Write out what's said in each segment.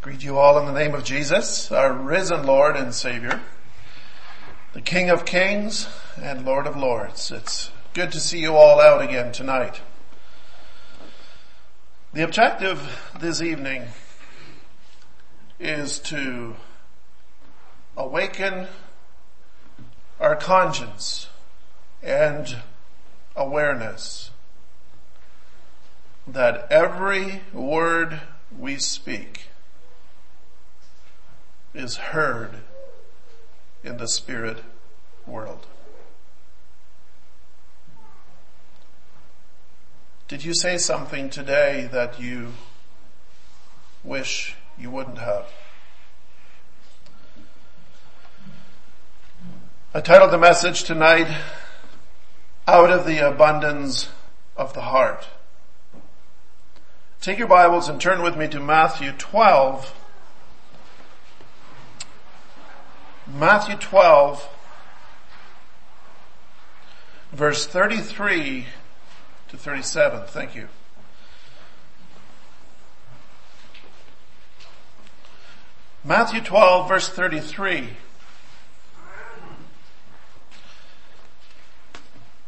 Greet you all in the name of Jesus, our risen Lord and Savior, the King of Kings and Lord of Lords. It's good to see you all out again tonight. The objective this evening is to awaken our conscience and awareness that every word we speak is heard in the spirit world. Did you say something today that you wish you wouldn't have? I titled the message tonight, Out of the Abundance of the Heart. Take your Bibles and turn with me to Matthew 12. Matthew 12, verse 33 to 37. Thank you. Matthew 12, verse 33.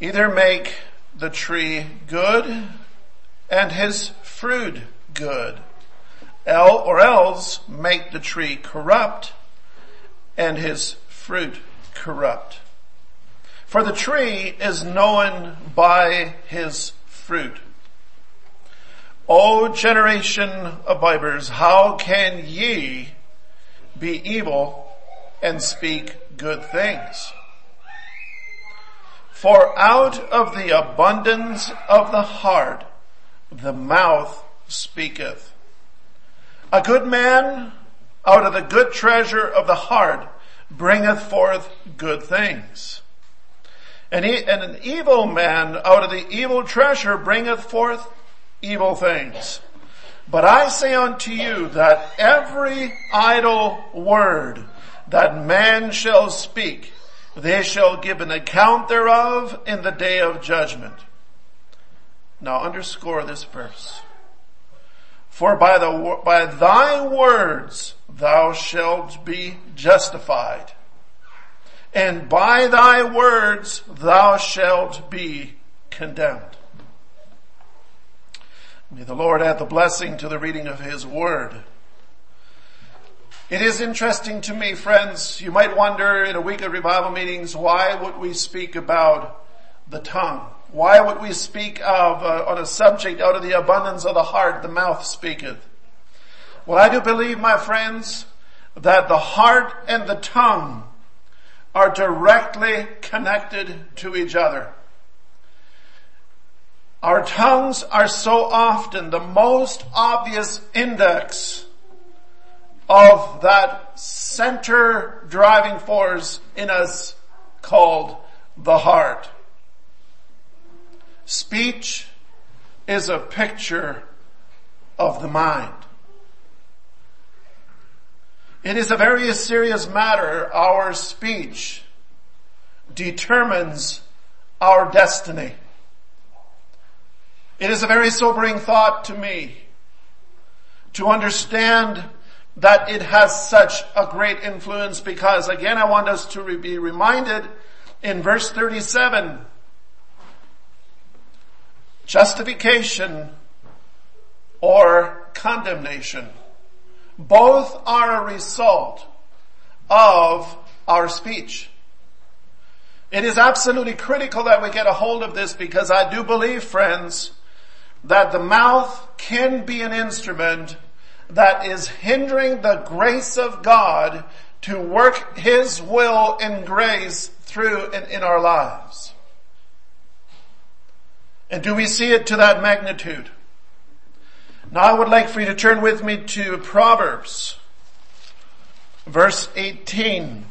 Either make the tree good and his fruit good, or else make the tree corrupt and his fruit corrupt. For the tree is known by his fruit. O generation of vipers, how can ye be evil and speak good things? For out of the abundance of the heart, the mouth speaketh. A good man out of the good treasure of the heart bringeth forth good things. And, he, and an evil man out of the evil treasure bringeth forth evil things. But I say unto you that every idle word that man shall speak, they shall give an account thereof in the day of judgment. Now underscore this verse. For by the, by thy words thou shalt be justified. And by thy words thou shalt be condemned. May the Lord add the blessing to the reading of his word. It is interesting to me, friends, you might wonder in a week of revival meetings, why would we speak about the tongue? Why would we speak of, uh, on a subject out of the abundance of the heart, the mouth speaketh? Well, I do believe, my friends, that the heart and the tongue are directly connected to each other. Our tongues are so often the most obvious index of that center driving force in us called the heart. Speech is a picture of the mind. It is a very serious matter. Our speech determines our destiny. It is a very sobering thought to me to understand that it has such a great influence because again I want us to be reminded in verse 37 justification or condemnation both are a result of our speech. It is absolutely critical that we get a hold of this because I do believe, friends, that the mouth can be an instrument that is hindering the grace of God to work His will and grace through and in our lives. And do we see it to that magnitude? Now I would like for you to turn with me to Proverbs, verse 18.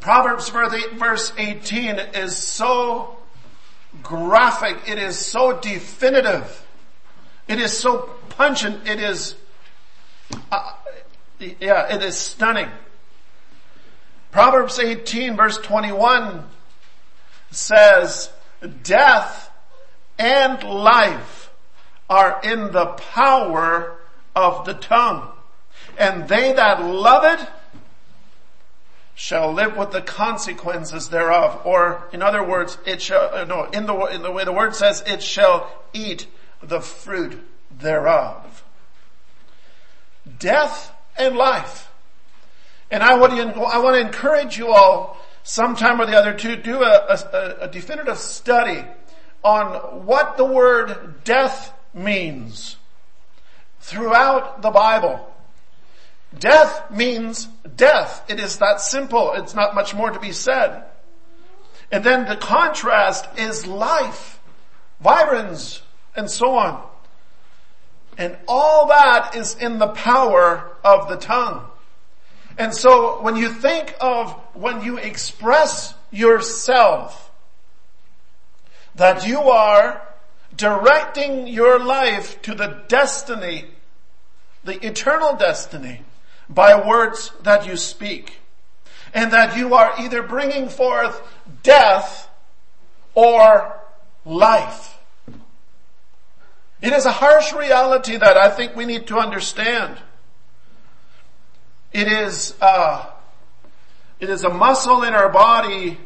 Proverbs verse 18 is so graphic, it is so definitive, it is so pungent, it is, uh, yeah, it is stunning. Proverbs 18 verse 21 says, death and life are in the power of the tongue. And they that love it shall live with the consequences thereof. Or in other words, it shall, uh, no, in the, in the way the word says, it shall eat the fruit thereof. Death and life. And I want to, I want to encourage you all sometime or the other to do a, a, a definitive study on what the word death means throughout the Bible. Death means death. It is that simple. It's not much more to be said. And then the contrast is life, vibrance, and so on. And all that is in the power of the tongue. And so when you think of when you express yourself, that you are directing your life to the destiny, the eternal destiny by words that you speak. And that you are either bringing forth death or life. It is a harsh reality that I think we need to understand. It is, uh, it is a muscle in our body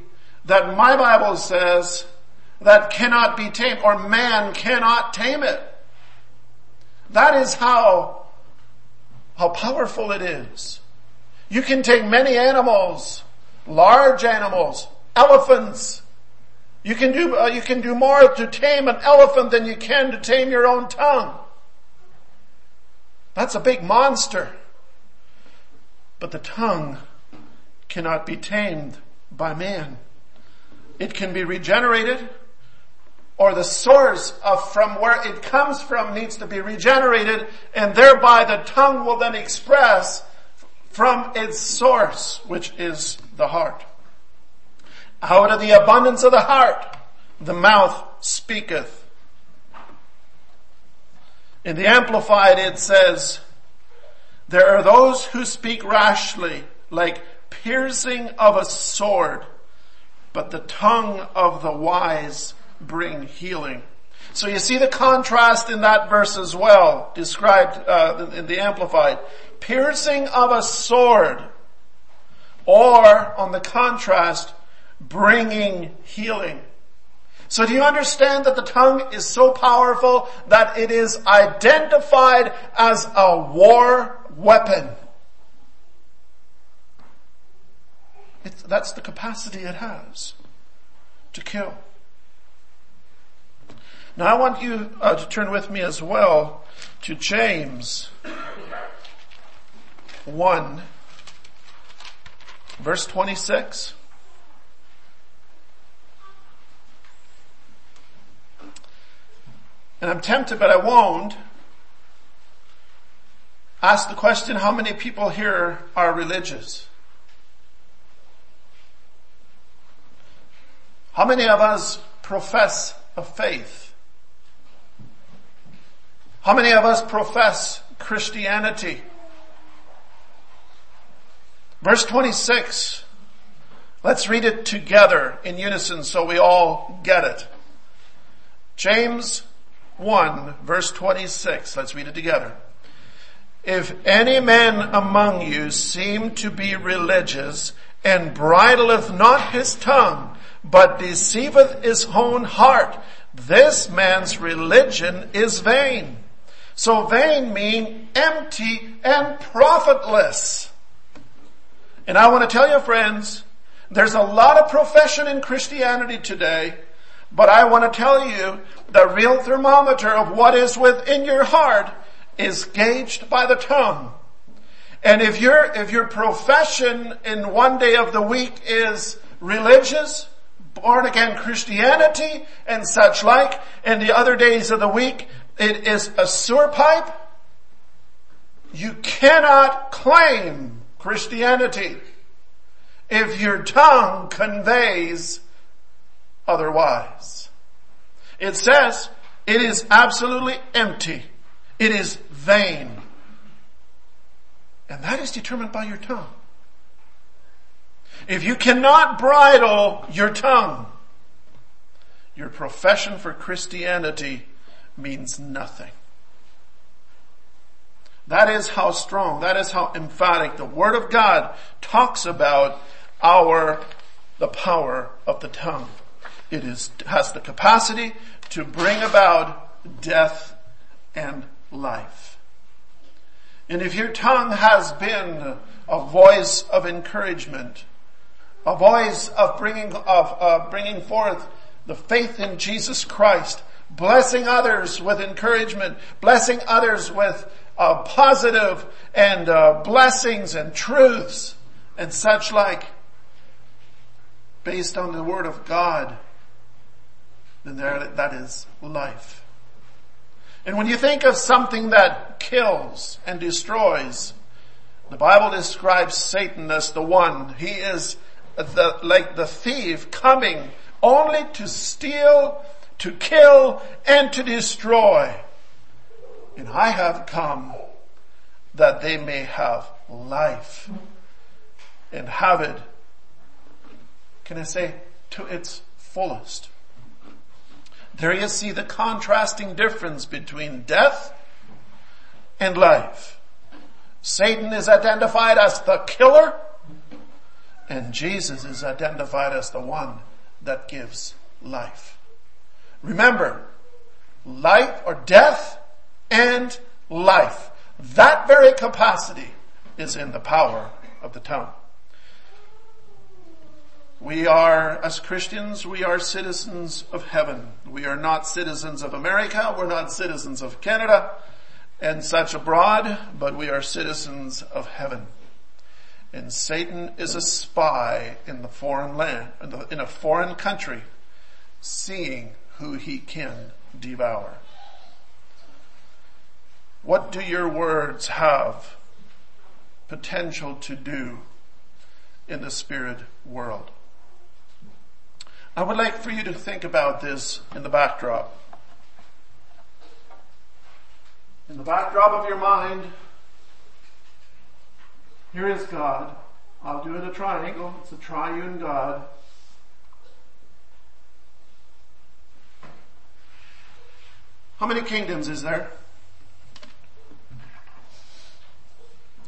that my Bible says that cannot be tamed or man cannot tame it. That is how, how powerful it is. You can take many animals, large animals, elephants. You can do, uh, you can do more to tame an elephant than you can to tame your own tongue. That's a big monster. But the tongue cannot be tamed by man. It can be regenerated or the source of from where it comes from needs to be regenerated and thereby the tongue will then express from its source, which is the heart. Out of the abundance of the heart, the mouth speaketh. In the Amplified it says, there are those who speak rashly, like piercing of a sword, but the tongue of the wise bring healing. So you see the contrast in that verse as well, described uh, in the Amplified. Piercing of a sword, or on the contrast, bringing healing. So do you understand that the tongue is so powerful that it is identified as a war weapon. It's, that's the capacity it has to kill. Now I want you uh, to turn with me as well to James 1 verse 26. And I'm tempted, but I won't ask the question, how many people here are religious? How many of us profess a faith? How many of us profess Christianity? Verse 26. Let's read it together in unison so we all get it. James 1 verse 26. Let's read it together. If any man among you seem to be religious and bridleth not his tongue, but deceiveth his own heart, this man's religion is vain. So vain mean empty and profitless. And I want to tell you friends, there's a lot of profession in Christianity today, but I want to tell you the real thermometer of what is within your heart is gauged by the tongue. And if your, if your profession in one day of the week is religious, born again Christianity and such like, and the other days of the week it is a sewer pipe, you cannot claim Christianity if your tongue conveys otherwise. It says it is absolutely empty. It is vain. And that is determined by your tongue. If you cannot bridle your tongue, your profession for Christianity means nothing. That is how strong, that is how emphatic the Word of God talks about our, the power of the tongue. It is, has the capacity to bring about death and life. And if your tongue has been a voice of encouragement, a voice of bringing, of bringing forth the faith in Jesus Christ, blessing others with encouragement, blessing others with uh, positive and uh, blessings and truths and such like, based on the Word of God, then there, that is life. And when you think of something that kills and destroys, the Bible describes Satan as the one. He is the, like the thief coming only to steal, to kill, and to destroy. And I have come that they may have life and have it, can I say, to its fullest. There you see the contrasting difference between death and life. Satan is identified as the killer and Jesus is identified as the one that gives life. Remember, life or death and life. That very capacity is in the power of the tongue. We are, as Christians, we are citizens of heaven. We are not citizens of America. We're not citizens of Canada and such abroad, but we are citizens of heaven. And Satan is a spy in the foreign land, in a foreign country, seeing who he can devour. What do your words have potential to do in the spirit world? I would like for you to think about this in the backdrop. In the backdrop of your mind, here is God. I'll do it in a triangle. It's a triune God. How many kingdoms is there?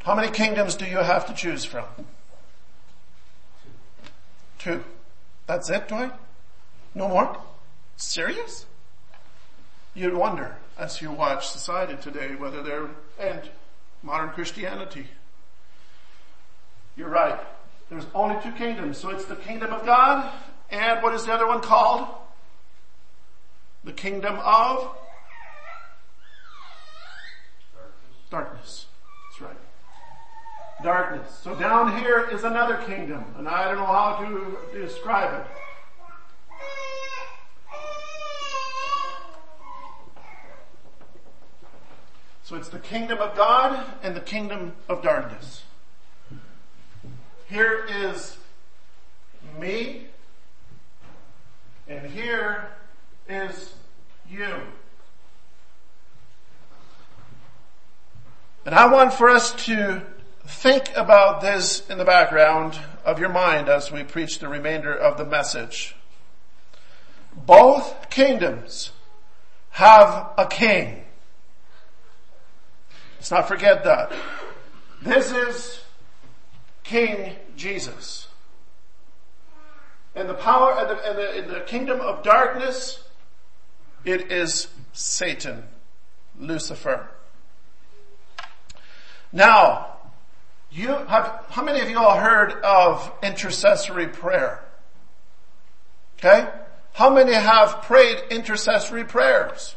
How many kingdoms do you have to choose from? Two. That's it, Dwight? No more? Serious? You'd wonder as you watch society today whether they're, and modern Christianity. You're right. There's only two kingdoms. So it's the kingdom of God and what is the other one called? The kingdom of darkness. That's right darkness. So down here is another kingdom, and I don't know how to describe it. So it's the kingdom of God and the kingdom of darkness. Here is me, and here is you. And I want for us to think about this in the background of your mind as we preach the remainder of the message. Both kingdoms have a king. Let's not forget that. This is King Jesus. And the power, in the, in the, in the kingdom of darkness, it is Satan, Lucifer. Now, you have, how many of you all heard of intercessory prayer? Okay? How many have prayed intercessory prayers?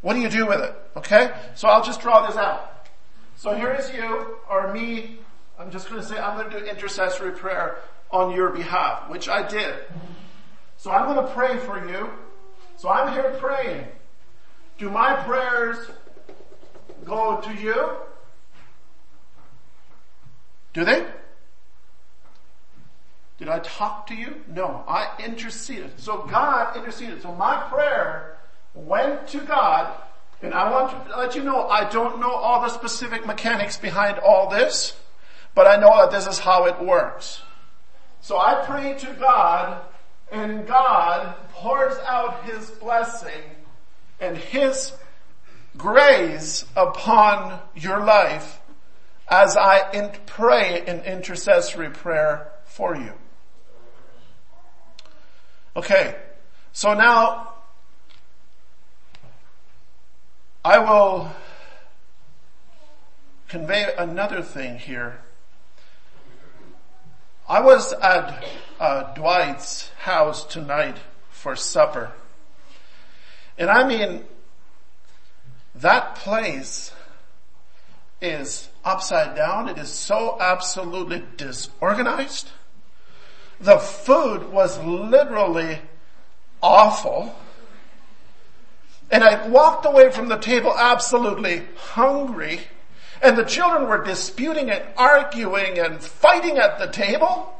What do you do with it? Okay? So I'll just draw this out. So here is you, or me, I'm just gonna say I'm gonna do intercessory prayer on your behalf, which I did. So I'm gonna pray for you. So I'm here praying. Do my prayers go to you? Do they? Did I talk to you? No, I interceded. So God interceded. So my prayer went to God, and I want to let you know I don't know all the specific mechanics behind all this, but I know that this is how it works. So I pray to God, and God pours out His blessing and His grace upon your life as I in- pray in intercessory prayer for you. Okay, so now I will convey another thing here. I was at uh, Dwight's house tonight for supper. And I mean, that place is upside down. It is so absolutely disorganized. The food was literally awful. And I walked away from the table absolutely hungry. And the children were disputing and arguing and fighting at the table.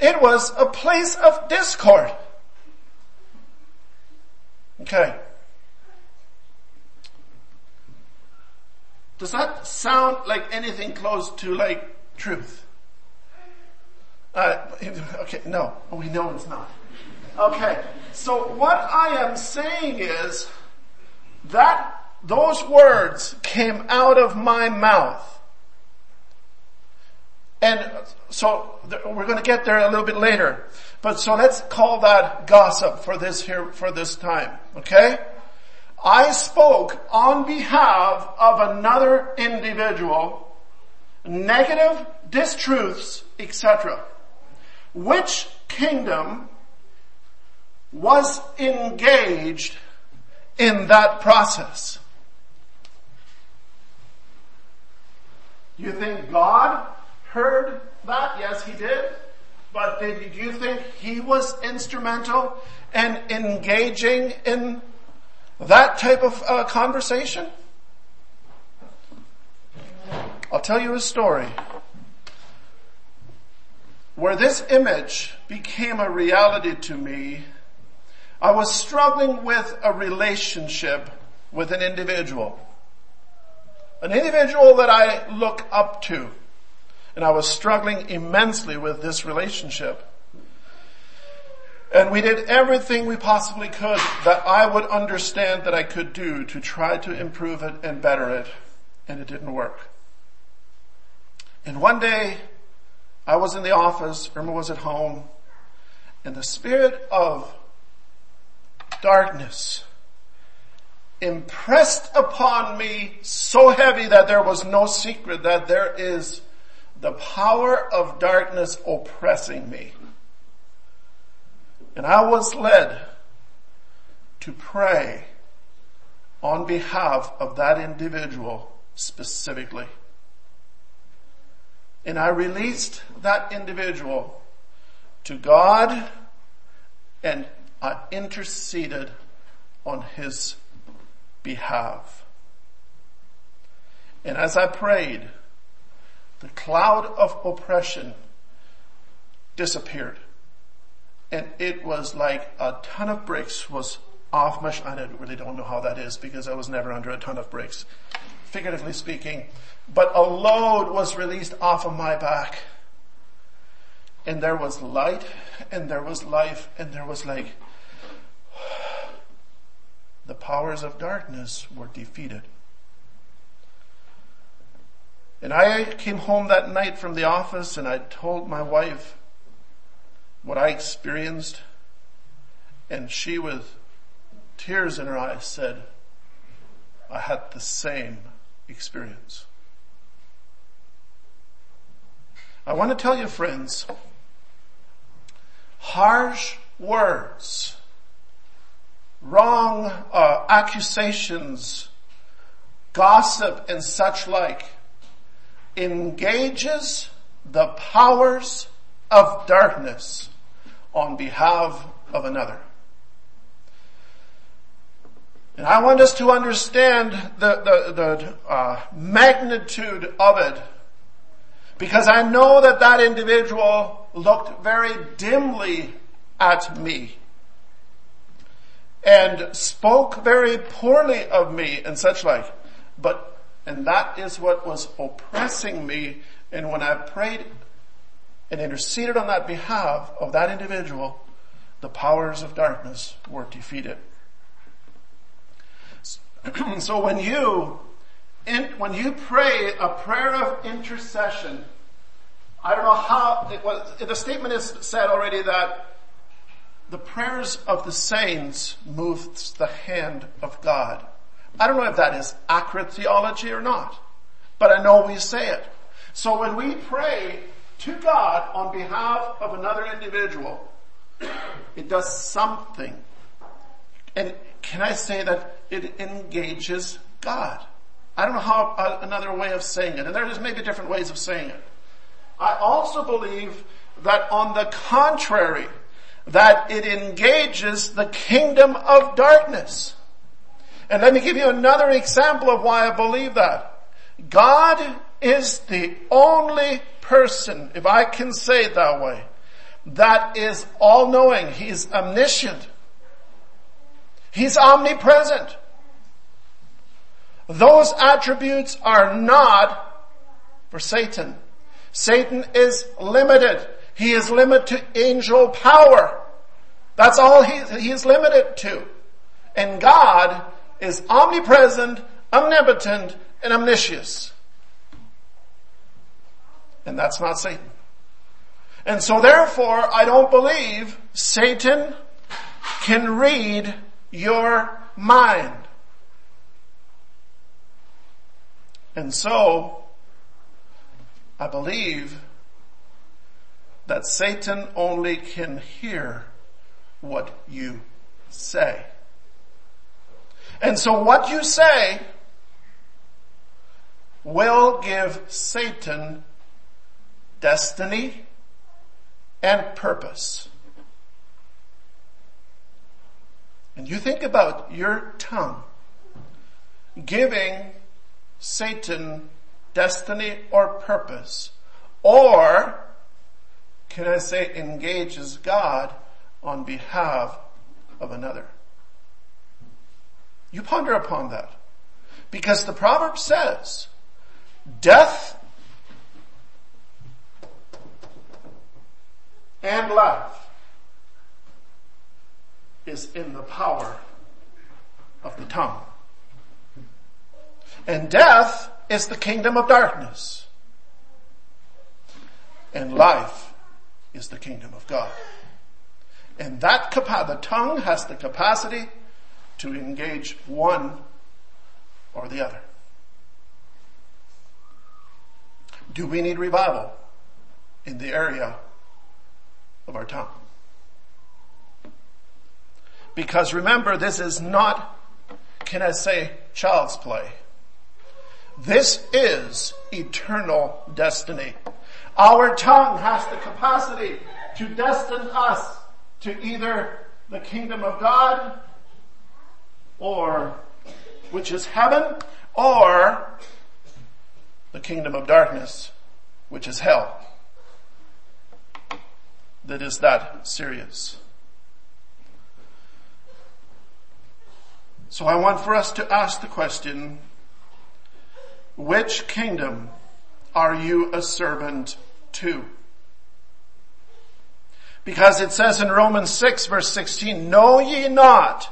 It was a place of discord. Okay. Does that sound like anything close to like truth? Uh, okay, no, we know it's not. Okay, so what I am saying is that those words came out of my mouth. And so we're going to get there a little bit later. But so let's call that gossip for this here, for this time. Okay? I spoke on behalf of another individual, negative distruths, etc. Which kingdom was engaged in that process? You think God heard that? Yes, he did. But did you think he was instrumental in engaging in that type of uh, conversation? I'll tell you a story where this image became a reality to me. I was struggling with a relationship with an individual. An individual that I look up to. And I was struggling immensely with this relationship. And we did everything we possibly could that I would understand that I could do to try to improve it and better it. And it didn't work. And one day I was in the office, Irma was at home, and the spirit of darkness impressed upon me so heavy that there was no secret that there is the power of darkness oppressing me. And I was led to pray on behalf of that individual specifically. And I released that individual to God and I interceded on his behalf. And as I prayed, the cloud of oppression disappeared and it was like a ton of bricks was off my, sh- I really don't know how that is because I was never under a ton of bricks, figuratively speaking, but a load was released off of my back. And there was light and there was life and there was like, the powers of darkness were defeated. And I came home that night from the office and I told my wife, what I experienced. And she with tears in her eyes said, I had the same experience. I want to tell you friends, harsh words, wrong uh, accusations, gossip and such like engages the powers of darkness on behalf of another. And I want us to understand the, the, the uh, magnitude of it because I know that that individual looked very dimly at me and spoke very poorly of me and such like. But, and that is what was oppressing me. And when I prayed and interceded on that behalf of that individual, the powers of darkness were defeated. so when you, when you pray a prayer of intercession, I don't know how, it was, the statement is said already that the prayers of the saints moves the hand of God. I don't know if that is accurate theology or not, but I know we say it. So when we pray to God on behalf of another individual, it does something. And can I say that it engages God? I don't know how uh, another way of saying it, and there's maybe different ways of saying it. I also believe that on the contrary, that it engages the kingdom of darkness. And let me give you another example of why I believe that. God is the only person, if I can say it that way, that is all knowing. He's omniscient. He's omnipresent. Those attributes are not for Satan. Satan is limited. He is limited to angel power. That's all he, he is limited to. And God is omnipresent, omnipotent, and omniscious. And that's not Satan. And so therefore, I don't believe Satan can read your mind. And so, I believe that Satan only can hear what you say. And so what you say will give Satan destiny and purpose. And you think about your tongue giving Satan destiny or purpose, or can I say engages God on behalf of another. You ponder upon that. Because the proverb says, death and life is in the power of the tongue. And death is the kingdom of darkness. And life is the kingdom of God. And that capa- the tongue has the capacity to engage one or the other. Do we need revival in the area of our tongue? Because remember, this is not, can I say, child's play. This is eternal destiny. Our tongue has the capacity to destine us to either the kingdom of God or which is heaven or the kingdom of darkness which is hell. That is that serious. So I want for us to ask the question, which kingdom are you a servant to? Because it says in Romans 6 verse 16, know ye not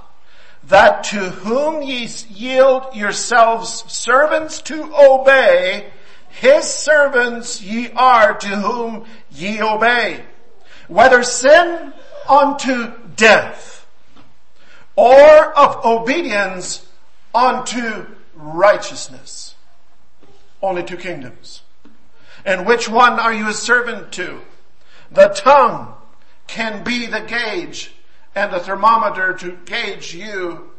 that to whom ye yield yourselves servants to obey, his servants ye are to whom ye obey. Whether sin unto death or of obedience unto righteousness. Only two kingdoms. And which one are you a servant to? The tongue can be the gauge and the thermometer to gauge you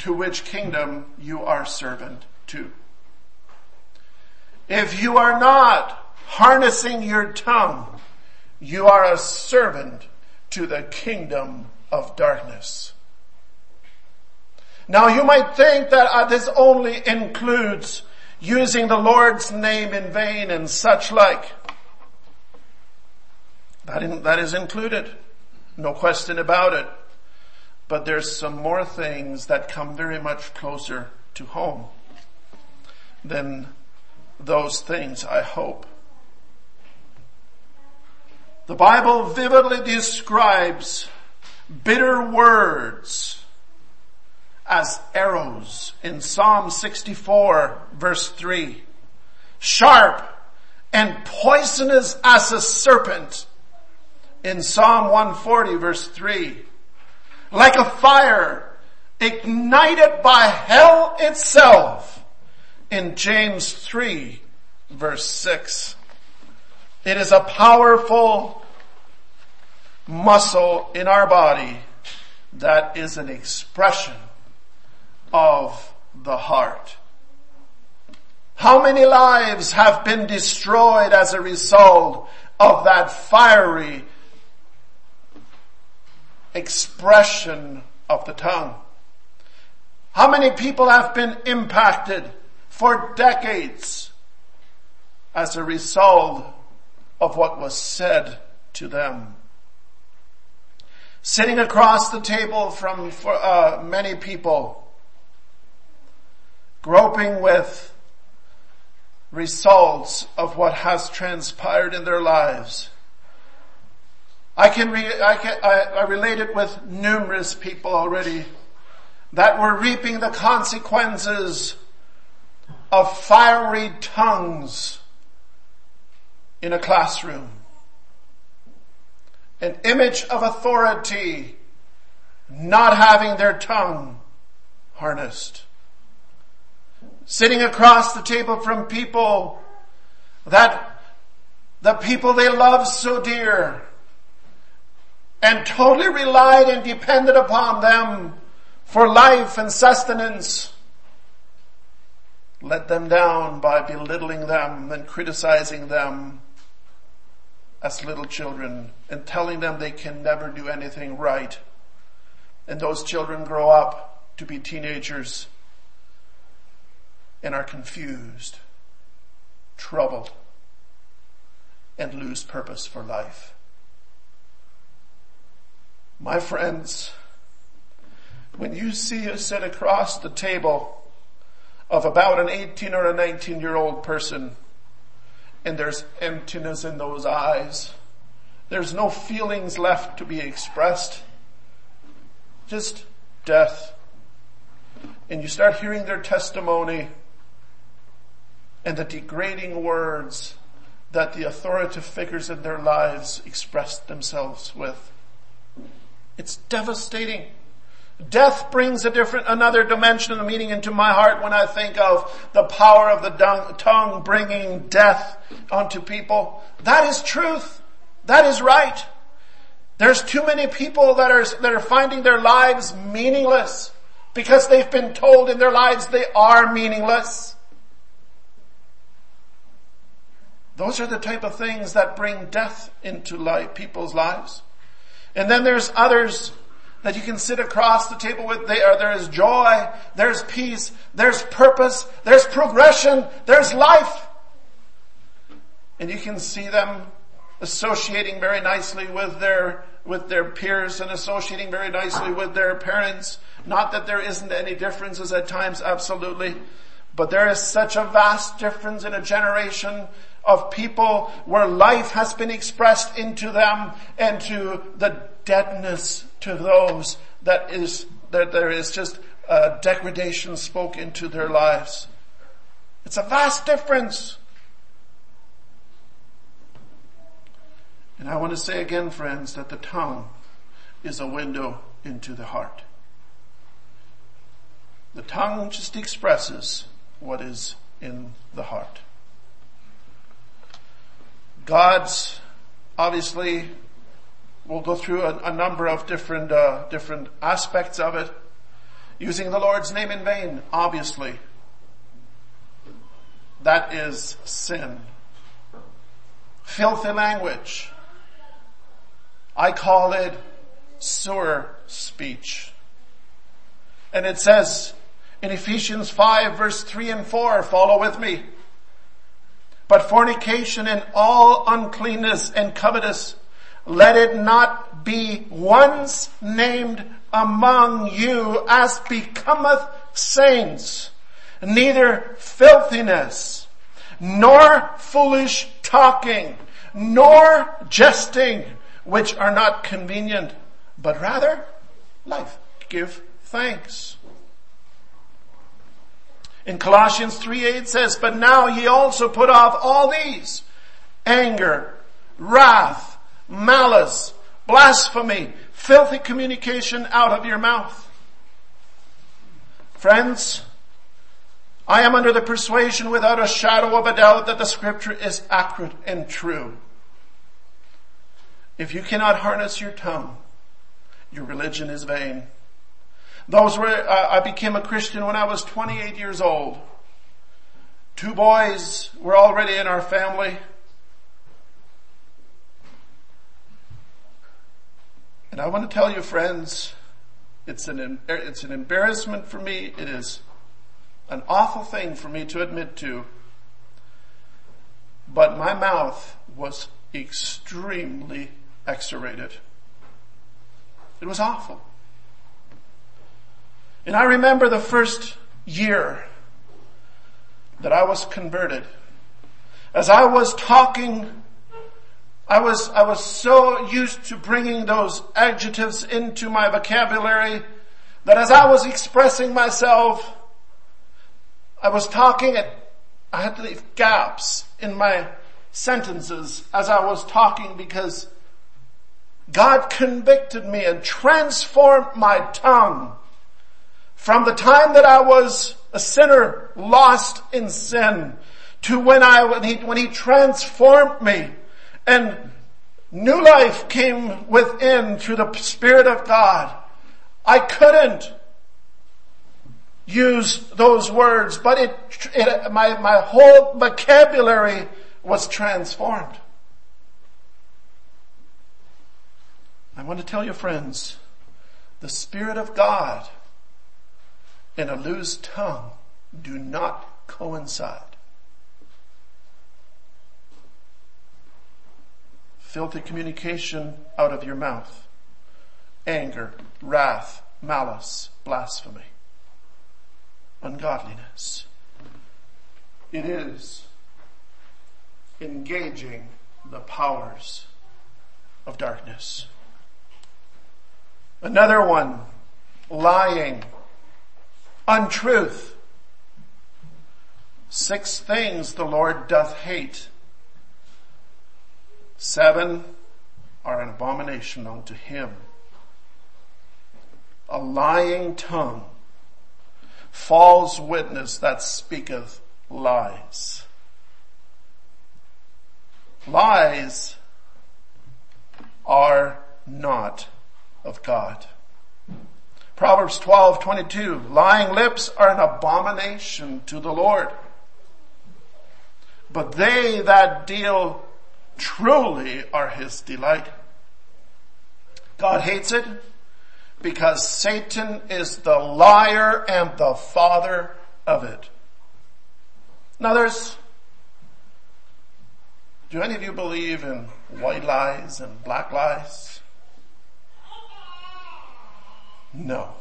to which kingdom you are servant to. If you are not harnessing your tongue, you are a servant to the kingdom of darkness. Now you might think that uh, this only includes using the Lord's name in vain and such like. That, in, that is included. No question about it. But there's some more things that come very much closer to home than those things, I hope. The Bible vividly describes bitter words as arrows in Psalm 64 verse 3. Sharp and poisonous as a serpent in Psalm 140 verse 3. Like a fire ignited by hell itself in James 3 verse 6. It is a powerful muscle in our body that is an expression of the heart. How many lives have been destroyed as a result of that fiery expression of the tongue? How many people have been impacted for decades as a result of what was said to them? Sitting across the table from uh, many people, groping with results of what has transpired in their lives. I can, re- I, can I, I relate it with numerous people already that were reaping the consequences of fiery tongues in a classroom. An image of authority not having their tongue harnessed. Sitting across the table from people that the people they love so dear and totally relied and depended upon them for life and sustenance, let them down by belittling them and criticizing them as little children and telling them they can never do anything right. And those children grow up to be teenagers and are confused, troubled, and lose purpose for life. My friends, when you see us sit across the table of about an 18 or a 19 year old person and there's emptiness in those eyes, there's no feelings left to be expressed, just death. And you start hearing their testimony and the degrading words that the authoritative figures in their lives expressed themselves with. It's devastating. Death brings a different, another dimension of meaning into my heart when I think of the power of the tongue bringing death onto people. That is truth. That is right. There's too many people that are, that are finding their lives meaningless because they've been told in their lives they are meaningless. Those are the type of things that bring death into life, people's lives. And then there's others that you can sit across the table with. There, there is joy, there's peace, there's purpose, there's progression, there's life. And you can see them associating very nicely with their, with their peers and associating very nicely with their parents. Not that there isn't any differences at times, absolutely. But there is such a vast difference in a generation of people where life has been expressed into them and to the deadness to those that is, that there is just a degradation spoke into their lives. It's a vast difference. And I want to say again, friends, that the tongue is a window into the heart. The tongue just expresses what is in the heart. God's obviously we'll go through a, a number of different uh, different aspects of it. Using the Lord's name in vain, obviously, that is sin. Filthy language. I call it sewer speech. And it says in Ephesians 5 verse 3 and 4, follow with me. But fornication and all uncleanness and covetous, let it not be once named among you as becometh saints, neither filthiness, nor foolish talking, nor jesting, which are not convenient, but rather life. Give thanks. In Colossians 3 8 says, but now ye also put off all these, anger, wrath, malice, blasphemy, filthy communication out of your mouth. Friends, I am under the persuasion without a shadow of a doubt that the scripture is accurate and true. If you cannot harness your tongue, your religion is vain. Those were, uh, I became a Christian when I was 28 years old. Two boys were already in our family. And I want to tell you friends, it's an, it's an embarrassment for me. It is an awful thing for me to admit to. But my mouth was extremely X-rated. It was awful. And I remember the first year that I was converted. As I was talking, I was, I was so used to bringing those adjectives into my vocabulary that as I was expressing myself, I was talking at, I had to leave gaps in my sentences as I was talking because God convicted me and transformed my tongue from the time that I was a sinner lost in sin to when I, when he, when he transformed me and new life came within through the Spirit of God. I couldn't use those words, but it, it my, my whole vocabulary was transformed. I want to tell you friends, the Spirit of God and a loose tongue do not coincide. Filthy communication out of your mouth. Anger, wrath, malice, blasphemy, ungodliness. It is engaging the powers of darkness. Another one, lying, untruth. Six things the Lord doth hate. Seven are an abomination unto him. A lying tongue, false witness that speaketh lies. Lies are not of God. Proverbs 12, 22, lying lips are an abomination to the Lord. But they that deal truly are his delight. God hates it because Satan is the liar and the father of it. Now there's, do any of you believe in white lies and black lies? No.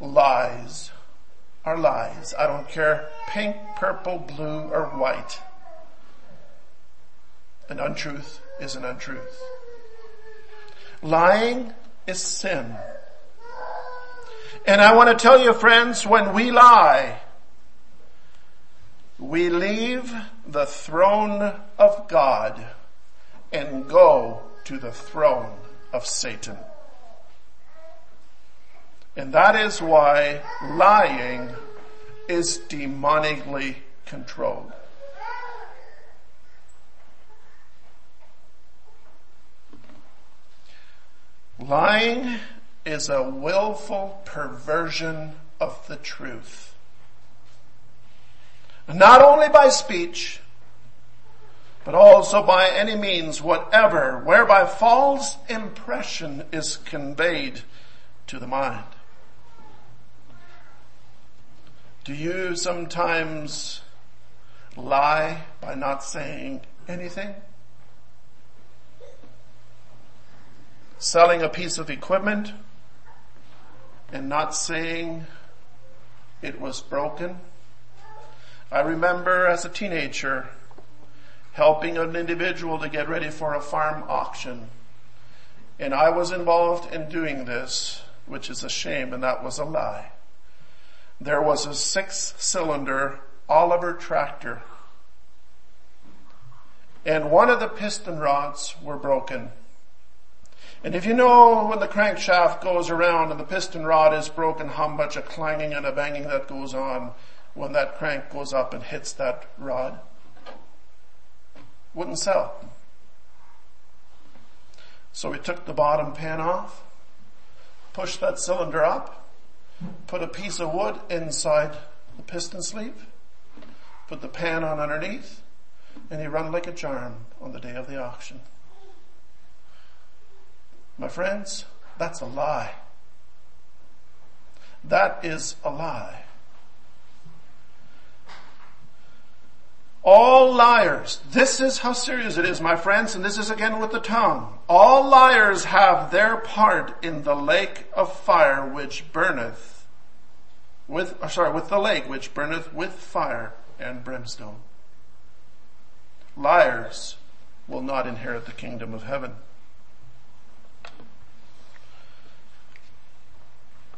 Lies are lies. I don't care pink, purple, blue, or white. An untruth is an untruth. Lying is sin. And I want to tell you friends, when we lie, we leave the throne of God and go to the throne of Satan. And that is why lying is demonically controlled. Lying is a willful perversion of the truth. Not only by speech, but also by any means whatever, whereby false impression is conveyed to the mind. Do you sometimes lie by not saying anything? Selling a piece of equipment and not saying it was broken? I remember as a teenager helping an individual to get ready for a farm auction. And I was involved in doing this, which is a shame and that was a lie there was a six cylinder Oliver tractor. And one of the piston rods were broken. And if you know when the crankshaft goes around and the piston rod is broken, how much a clanging and a banging that goes on when that crank goes up and hits that rod. Wouldn't sell. So we took the bottom pan off, pushed that cylinder up, put a piece of wood inside the piston sleeve, put the pan on underneath, and he run like a charm on the day of the auction. My friends, that's a lie. That is a lie. All liars, this is how serious it is, my friends, and this is again with the tongue. All liars have their part in the lake of fire which burneth with, uh, sorry, with the lake which burneth with fire and brimstone. Liars will not inherit the kingdom of heaven.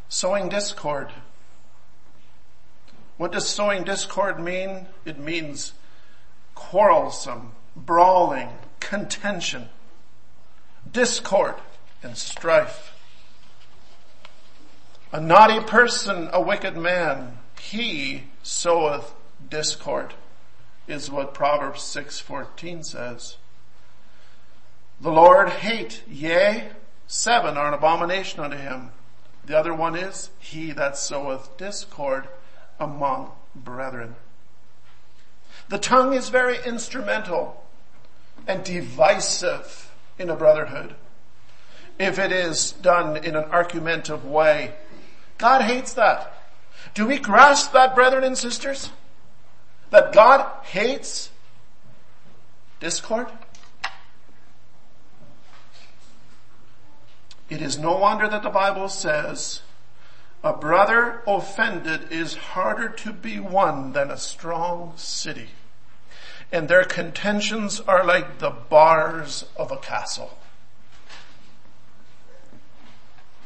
Sowing discord. What does sowing discord mean? It means quarrelsome, brawling, contention, discord, and strife. A naughty person, a wicked man, he soweth discord, is what Proverbs 6.14 says. The Lord hate, yea, seven are an abomination unto him. The other one is, he that soweth discord among brethren. The tongue is very instrumental and divisive in a brotherhood. If it is done in an argumentative way, God hates that. Do we grasp that, brethren and sisters? That God hates discord? It is no wonder that the Bible says a brother offended is harder to be won than a strong city. And their contentions are like the bars of a castle.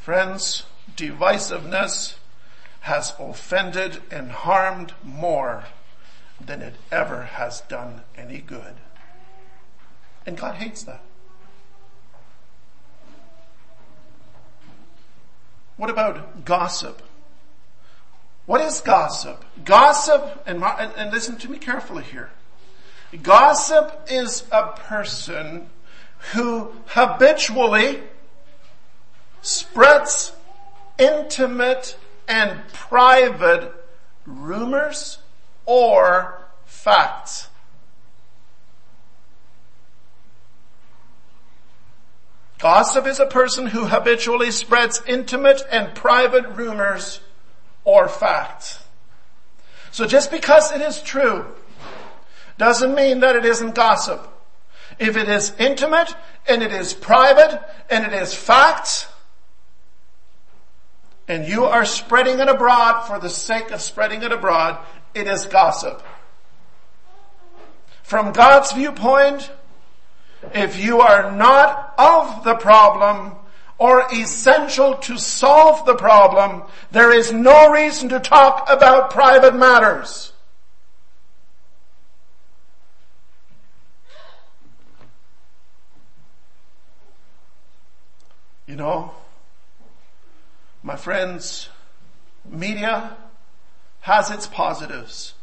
Friends, divisiveness has offended and harmed more than it ever has done any good. And God hates that. What about gossip? What is gossip? Gossip, and, and listen to me carefully here. Gossip is a person who habitually spreads intimate and private rumors or facts. Gossip is a person who habitually spreads intimate and private rumors or facts. So just because it is true doesn't mean that it isn't gossip. If it is intimate and it is private and it is facts, and you are spreading it abroad for the sake of spreading it abroad, it is gossip. From God's viewpoint, if you are not of the problem or essential to solve the problem, there is no reason to talk about private matters. You know, my friends, media has its positives.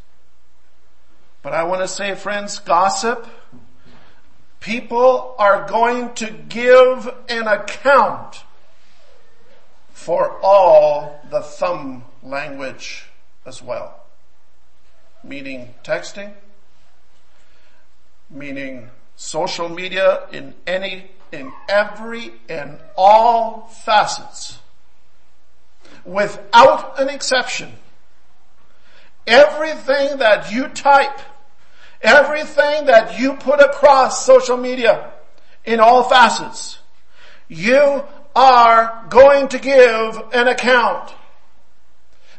But I want to say, friends, gossip People are going to give an account for all the thumb language as well. Meaning texting, meaning social media in any, in every and all facets. Without an exception. Everything that you type Everything that you put across social media in all facets, you are going to give an account.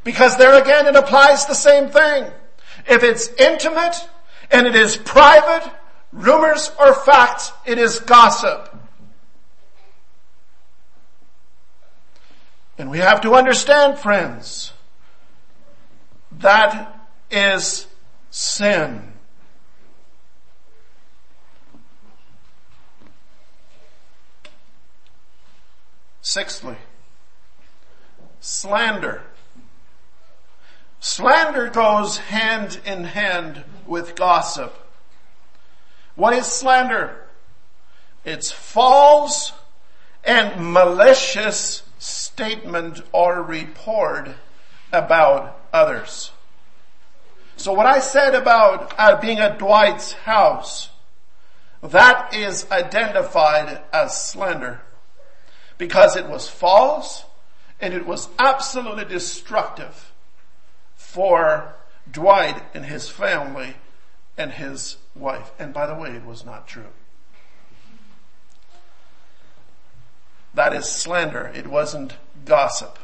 Because there again it applies the same thing. If it's intimate and it is private, rumors or facts, it is gossip. And we have to understand friends, that is sin. Sixthly, slander. Slander goes hand in hand with gossip. What is slander? It's false and malicious statement or report about others. So what I said about uh, being at Dwight's house, that is identified as slander because it was false and it was absolutely destructive for Dwight and his family and his wife. And by the way, it was not true. That is slander. It wasn't gossip.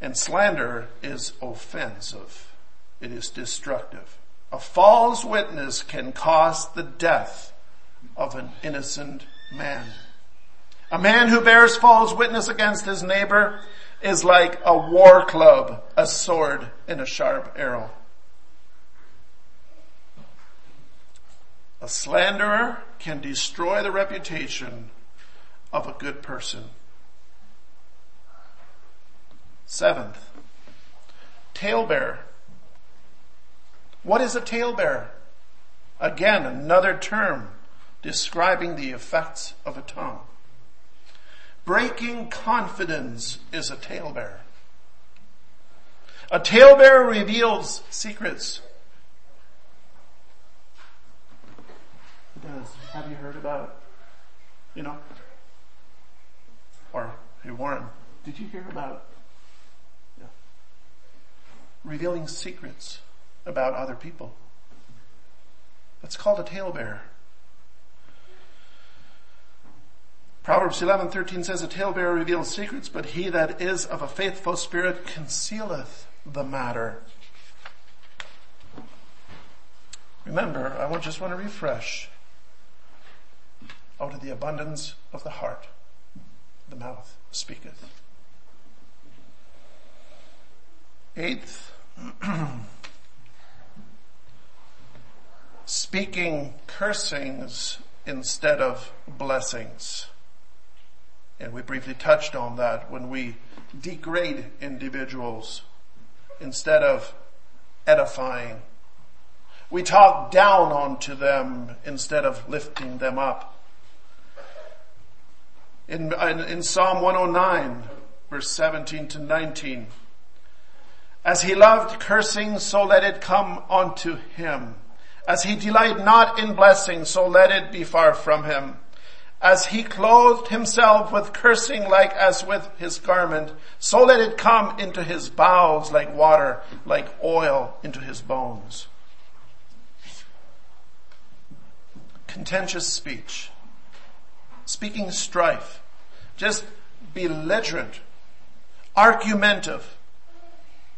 And slander is offensive. It is destructive. A false witness can cause the death of an innocent man. A man who bears false witness against his neighbor is like a war club, a sword, and a sharp arrow. A slanderer can destroy the reputation of a good person. Seventh, talebearer. What is a talebearer? Again, another term describing the effects of a tongue. Breaking confidence is a talebearer. A talebearer reveals secrets. It does. Have you heard about, you know, or hey Warren, did you hear about yeah, revealing secrets about other people? That's called a talebearer. Proverbs 11:13 says, "A talebearer reveals secrets, but he that is of a faithful spirit concealeth the matter." Remember, I just want to refresh. Out of the abundance of the heart, the mouth speaketh. Eighth, speaking cursings instead of blessings. And we briefly touched on that when we degrade individuals instead of edifying. We talk down onto them instead of lifting them up. In, in, in Psalm 109 verse 17 to 19, as he loved cursing, so let it come unto him. As he delighted not in blessing, so let it be far from him as he clothed himself with cursing like as with his garment, so let it come into his bowels like water, like oil into his bones. Contentious speech, speaking strife, just belligerent, argumentative,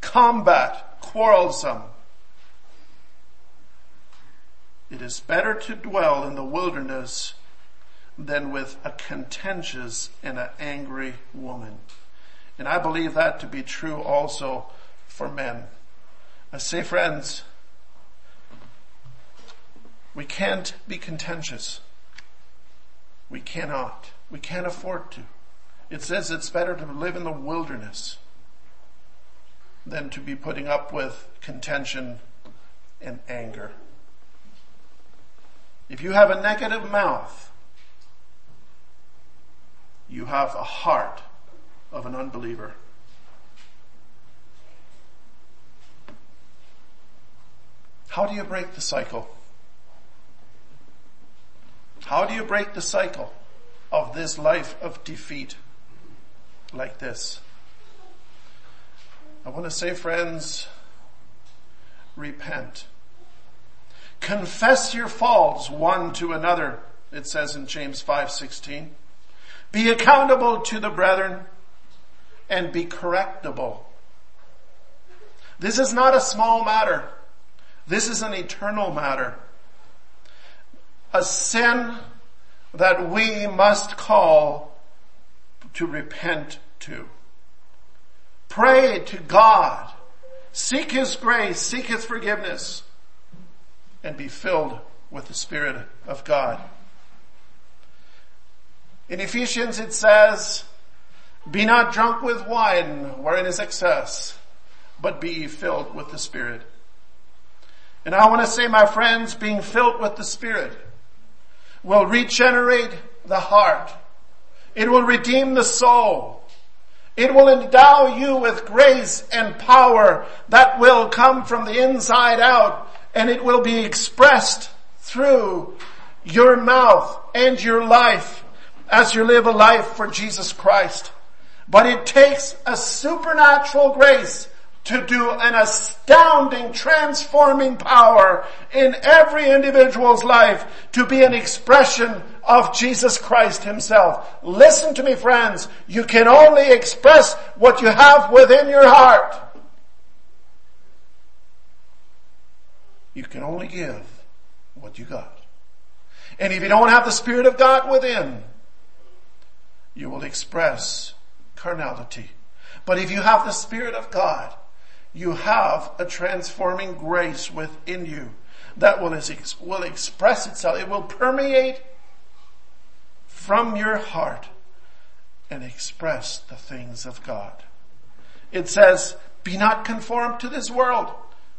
combat, quarrelsome. It is better to dwell in the wilderness than with a contentious and an angry woman. And I believe that to be true also for men. I say friends, we can't be contentious. We cannot. We can't afford to. It says it's better to live in the wilderness than to be putting up with contention and anger. If you have a negative mouth, you have a heart of an unbeliever. How do you break the cycle? How do you break the cycle of this life of defeat like this? I want to say friends, repent. Confess your faults one to another, it says in James 5:16. Be accountable to the brethren and be correctable. This is not a small matter. This is an eternal matter. A sin that we must call to repent to. Pray to God seek His grace, seek His forgiveness, and be filled with the Spirit of God. In Ephesians it says, be not drunk with wine wherein is excess, but be filled with the Spirit. And I want to say, my friends, being filled with the Spirit will regenerate the heart. It will redeem the soul. It will endow you with grace and power that will come from the inside out and it will be expressed through your mouth and your life as you live a life for Jesus Christ. But it takes a supernatural grace to do an astounding transforming power in every individual's life to be an expression of Jesus Christ himself. Listen to me friends, you can only express what you have within your heart. You can only give what you got. And if you don't have the Spirit of God within, you will express carnality. But if you have the Spirit of God, you have a transforming grace within you that will, will express itself. It will permeate from your heart and express the things of God. It says, be not conformed to this world.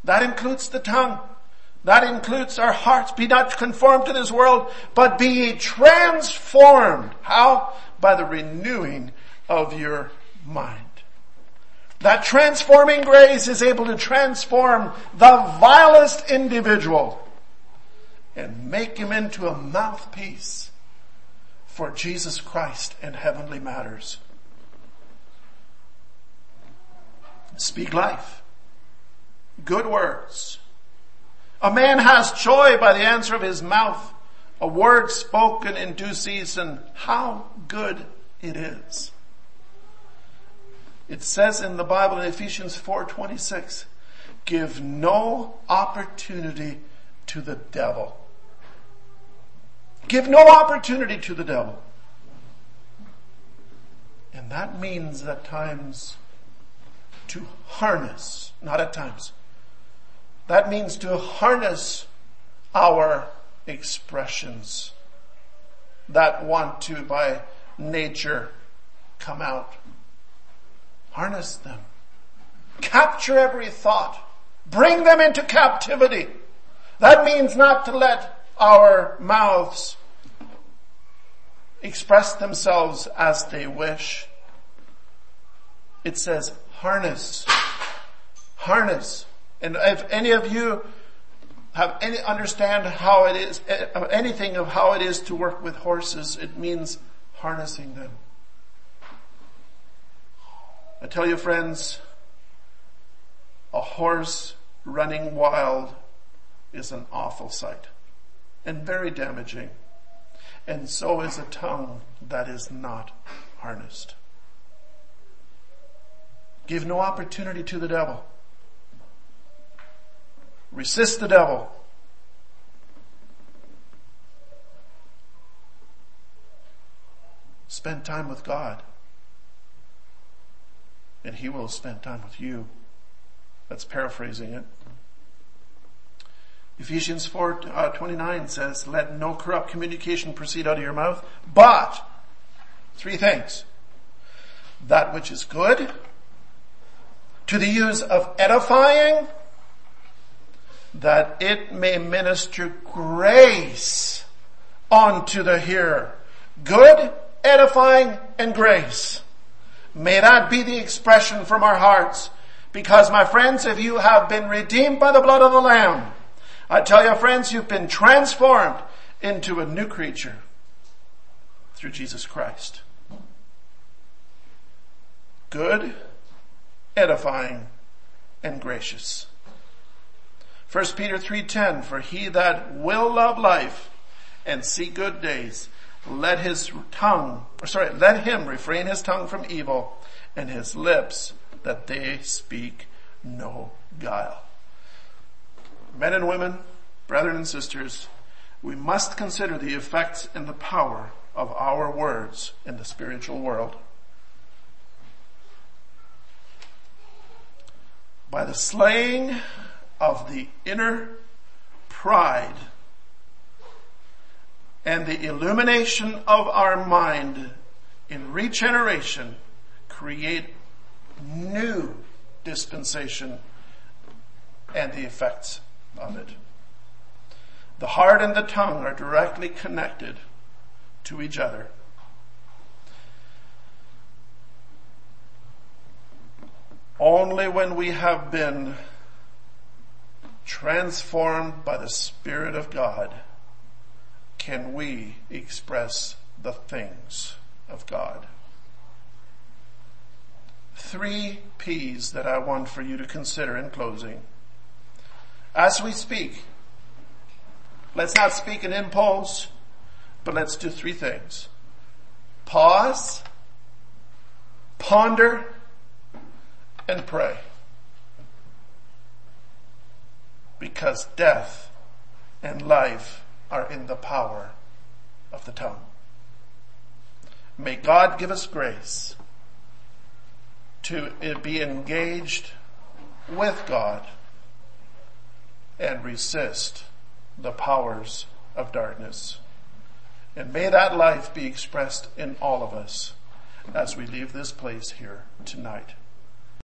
That includes the tongue. That includes our hearts. Be not conformed to this world, but be ye transformed. How? By the renewing of your mind. That transforming grace is able to transform the vilest individual and make him into a mouthpiece for Jesus Christ and heavenly matters. Speak life. Good words. A man has joy by the answer of his mouth. A word spoken in due season. How good it is. It says in the Bible in Ephesians 4:26, give no opportunity to the devil. Give no opportunity to the devil. And that means at times to harness, not at times. That means to harness our expressions that want to by nature come out. Harness them. Capture every thought. Bring them into captivity. That means not to let our mouths express themselves as they wish. It says harness. Harness. And if any of you have any understand how it is, eh, anything of how it is to work with horses, it means harnessing them. I tell you friends, a horse running wild is an awful sight and very damaging. And so is a tongue that is not harnessed. Give no opportunity to the devil. Resist the devil. Spend time with God and he will spend time with you. That's paraphrasing it. Ephesians 4, uh, 29 says, let no corrupt communication proceed out of your mouth, but three things. That which is good, to the use of edifying, that it may minister grace unto the hearer. Good, edifying, and grace. May that be the expression from our hearts. Because my friends, if you have been redeemed by the blood of the Lamb, I tell you friends, you've been transformed into a new creature through Jesus Christ. Good, edifying, and gracious. 1 Peter 3.10, for he that will love life and see good days, let his tongue, or sorry, let him refrain his tongue from evil and his lips that they speak no guile. Men and women, brethren and sisters, we must consider the effects and the power of our words in the spiritual world. by the slaying of the inner pride and the illumination of our mind in regeneration create new dispensation and the effects of it. The heart and the tongue are directly connected to each other. Only when we have been transformed by the Spirit of God can we express the things of God. Three P's that I want for you to consider in closing. As we speak, let's not speak in impulse, but let's do three things. Pause, ponder, and pray. Because death and life are in the power of the tongue. May God give us grace to be engaged with God and resist the powers of darkness. And may that life be expressed in all of us as we leave this place here tonight.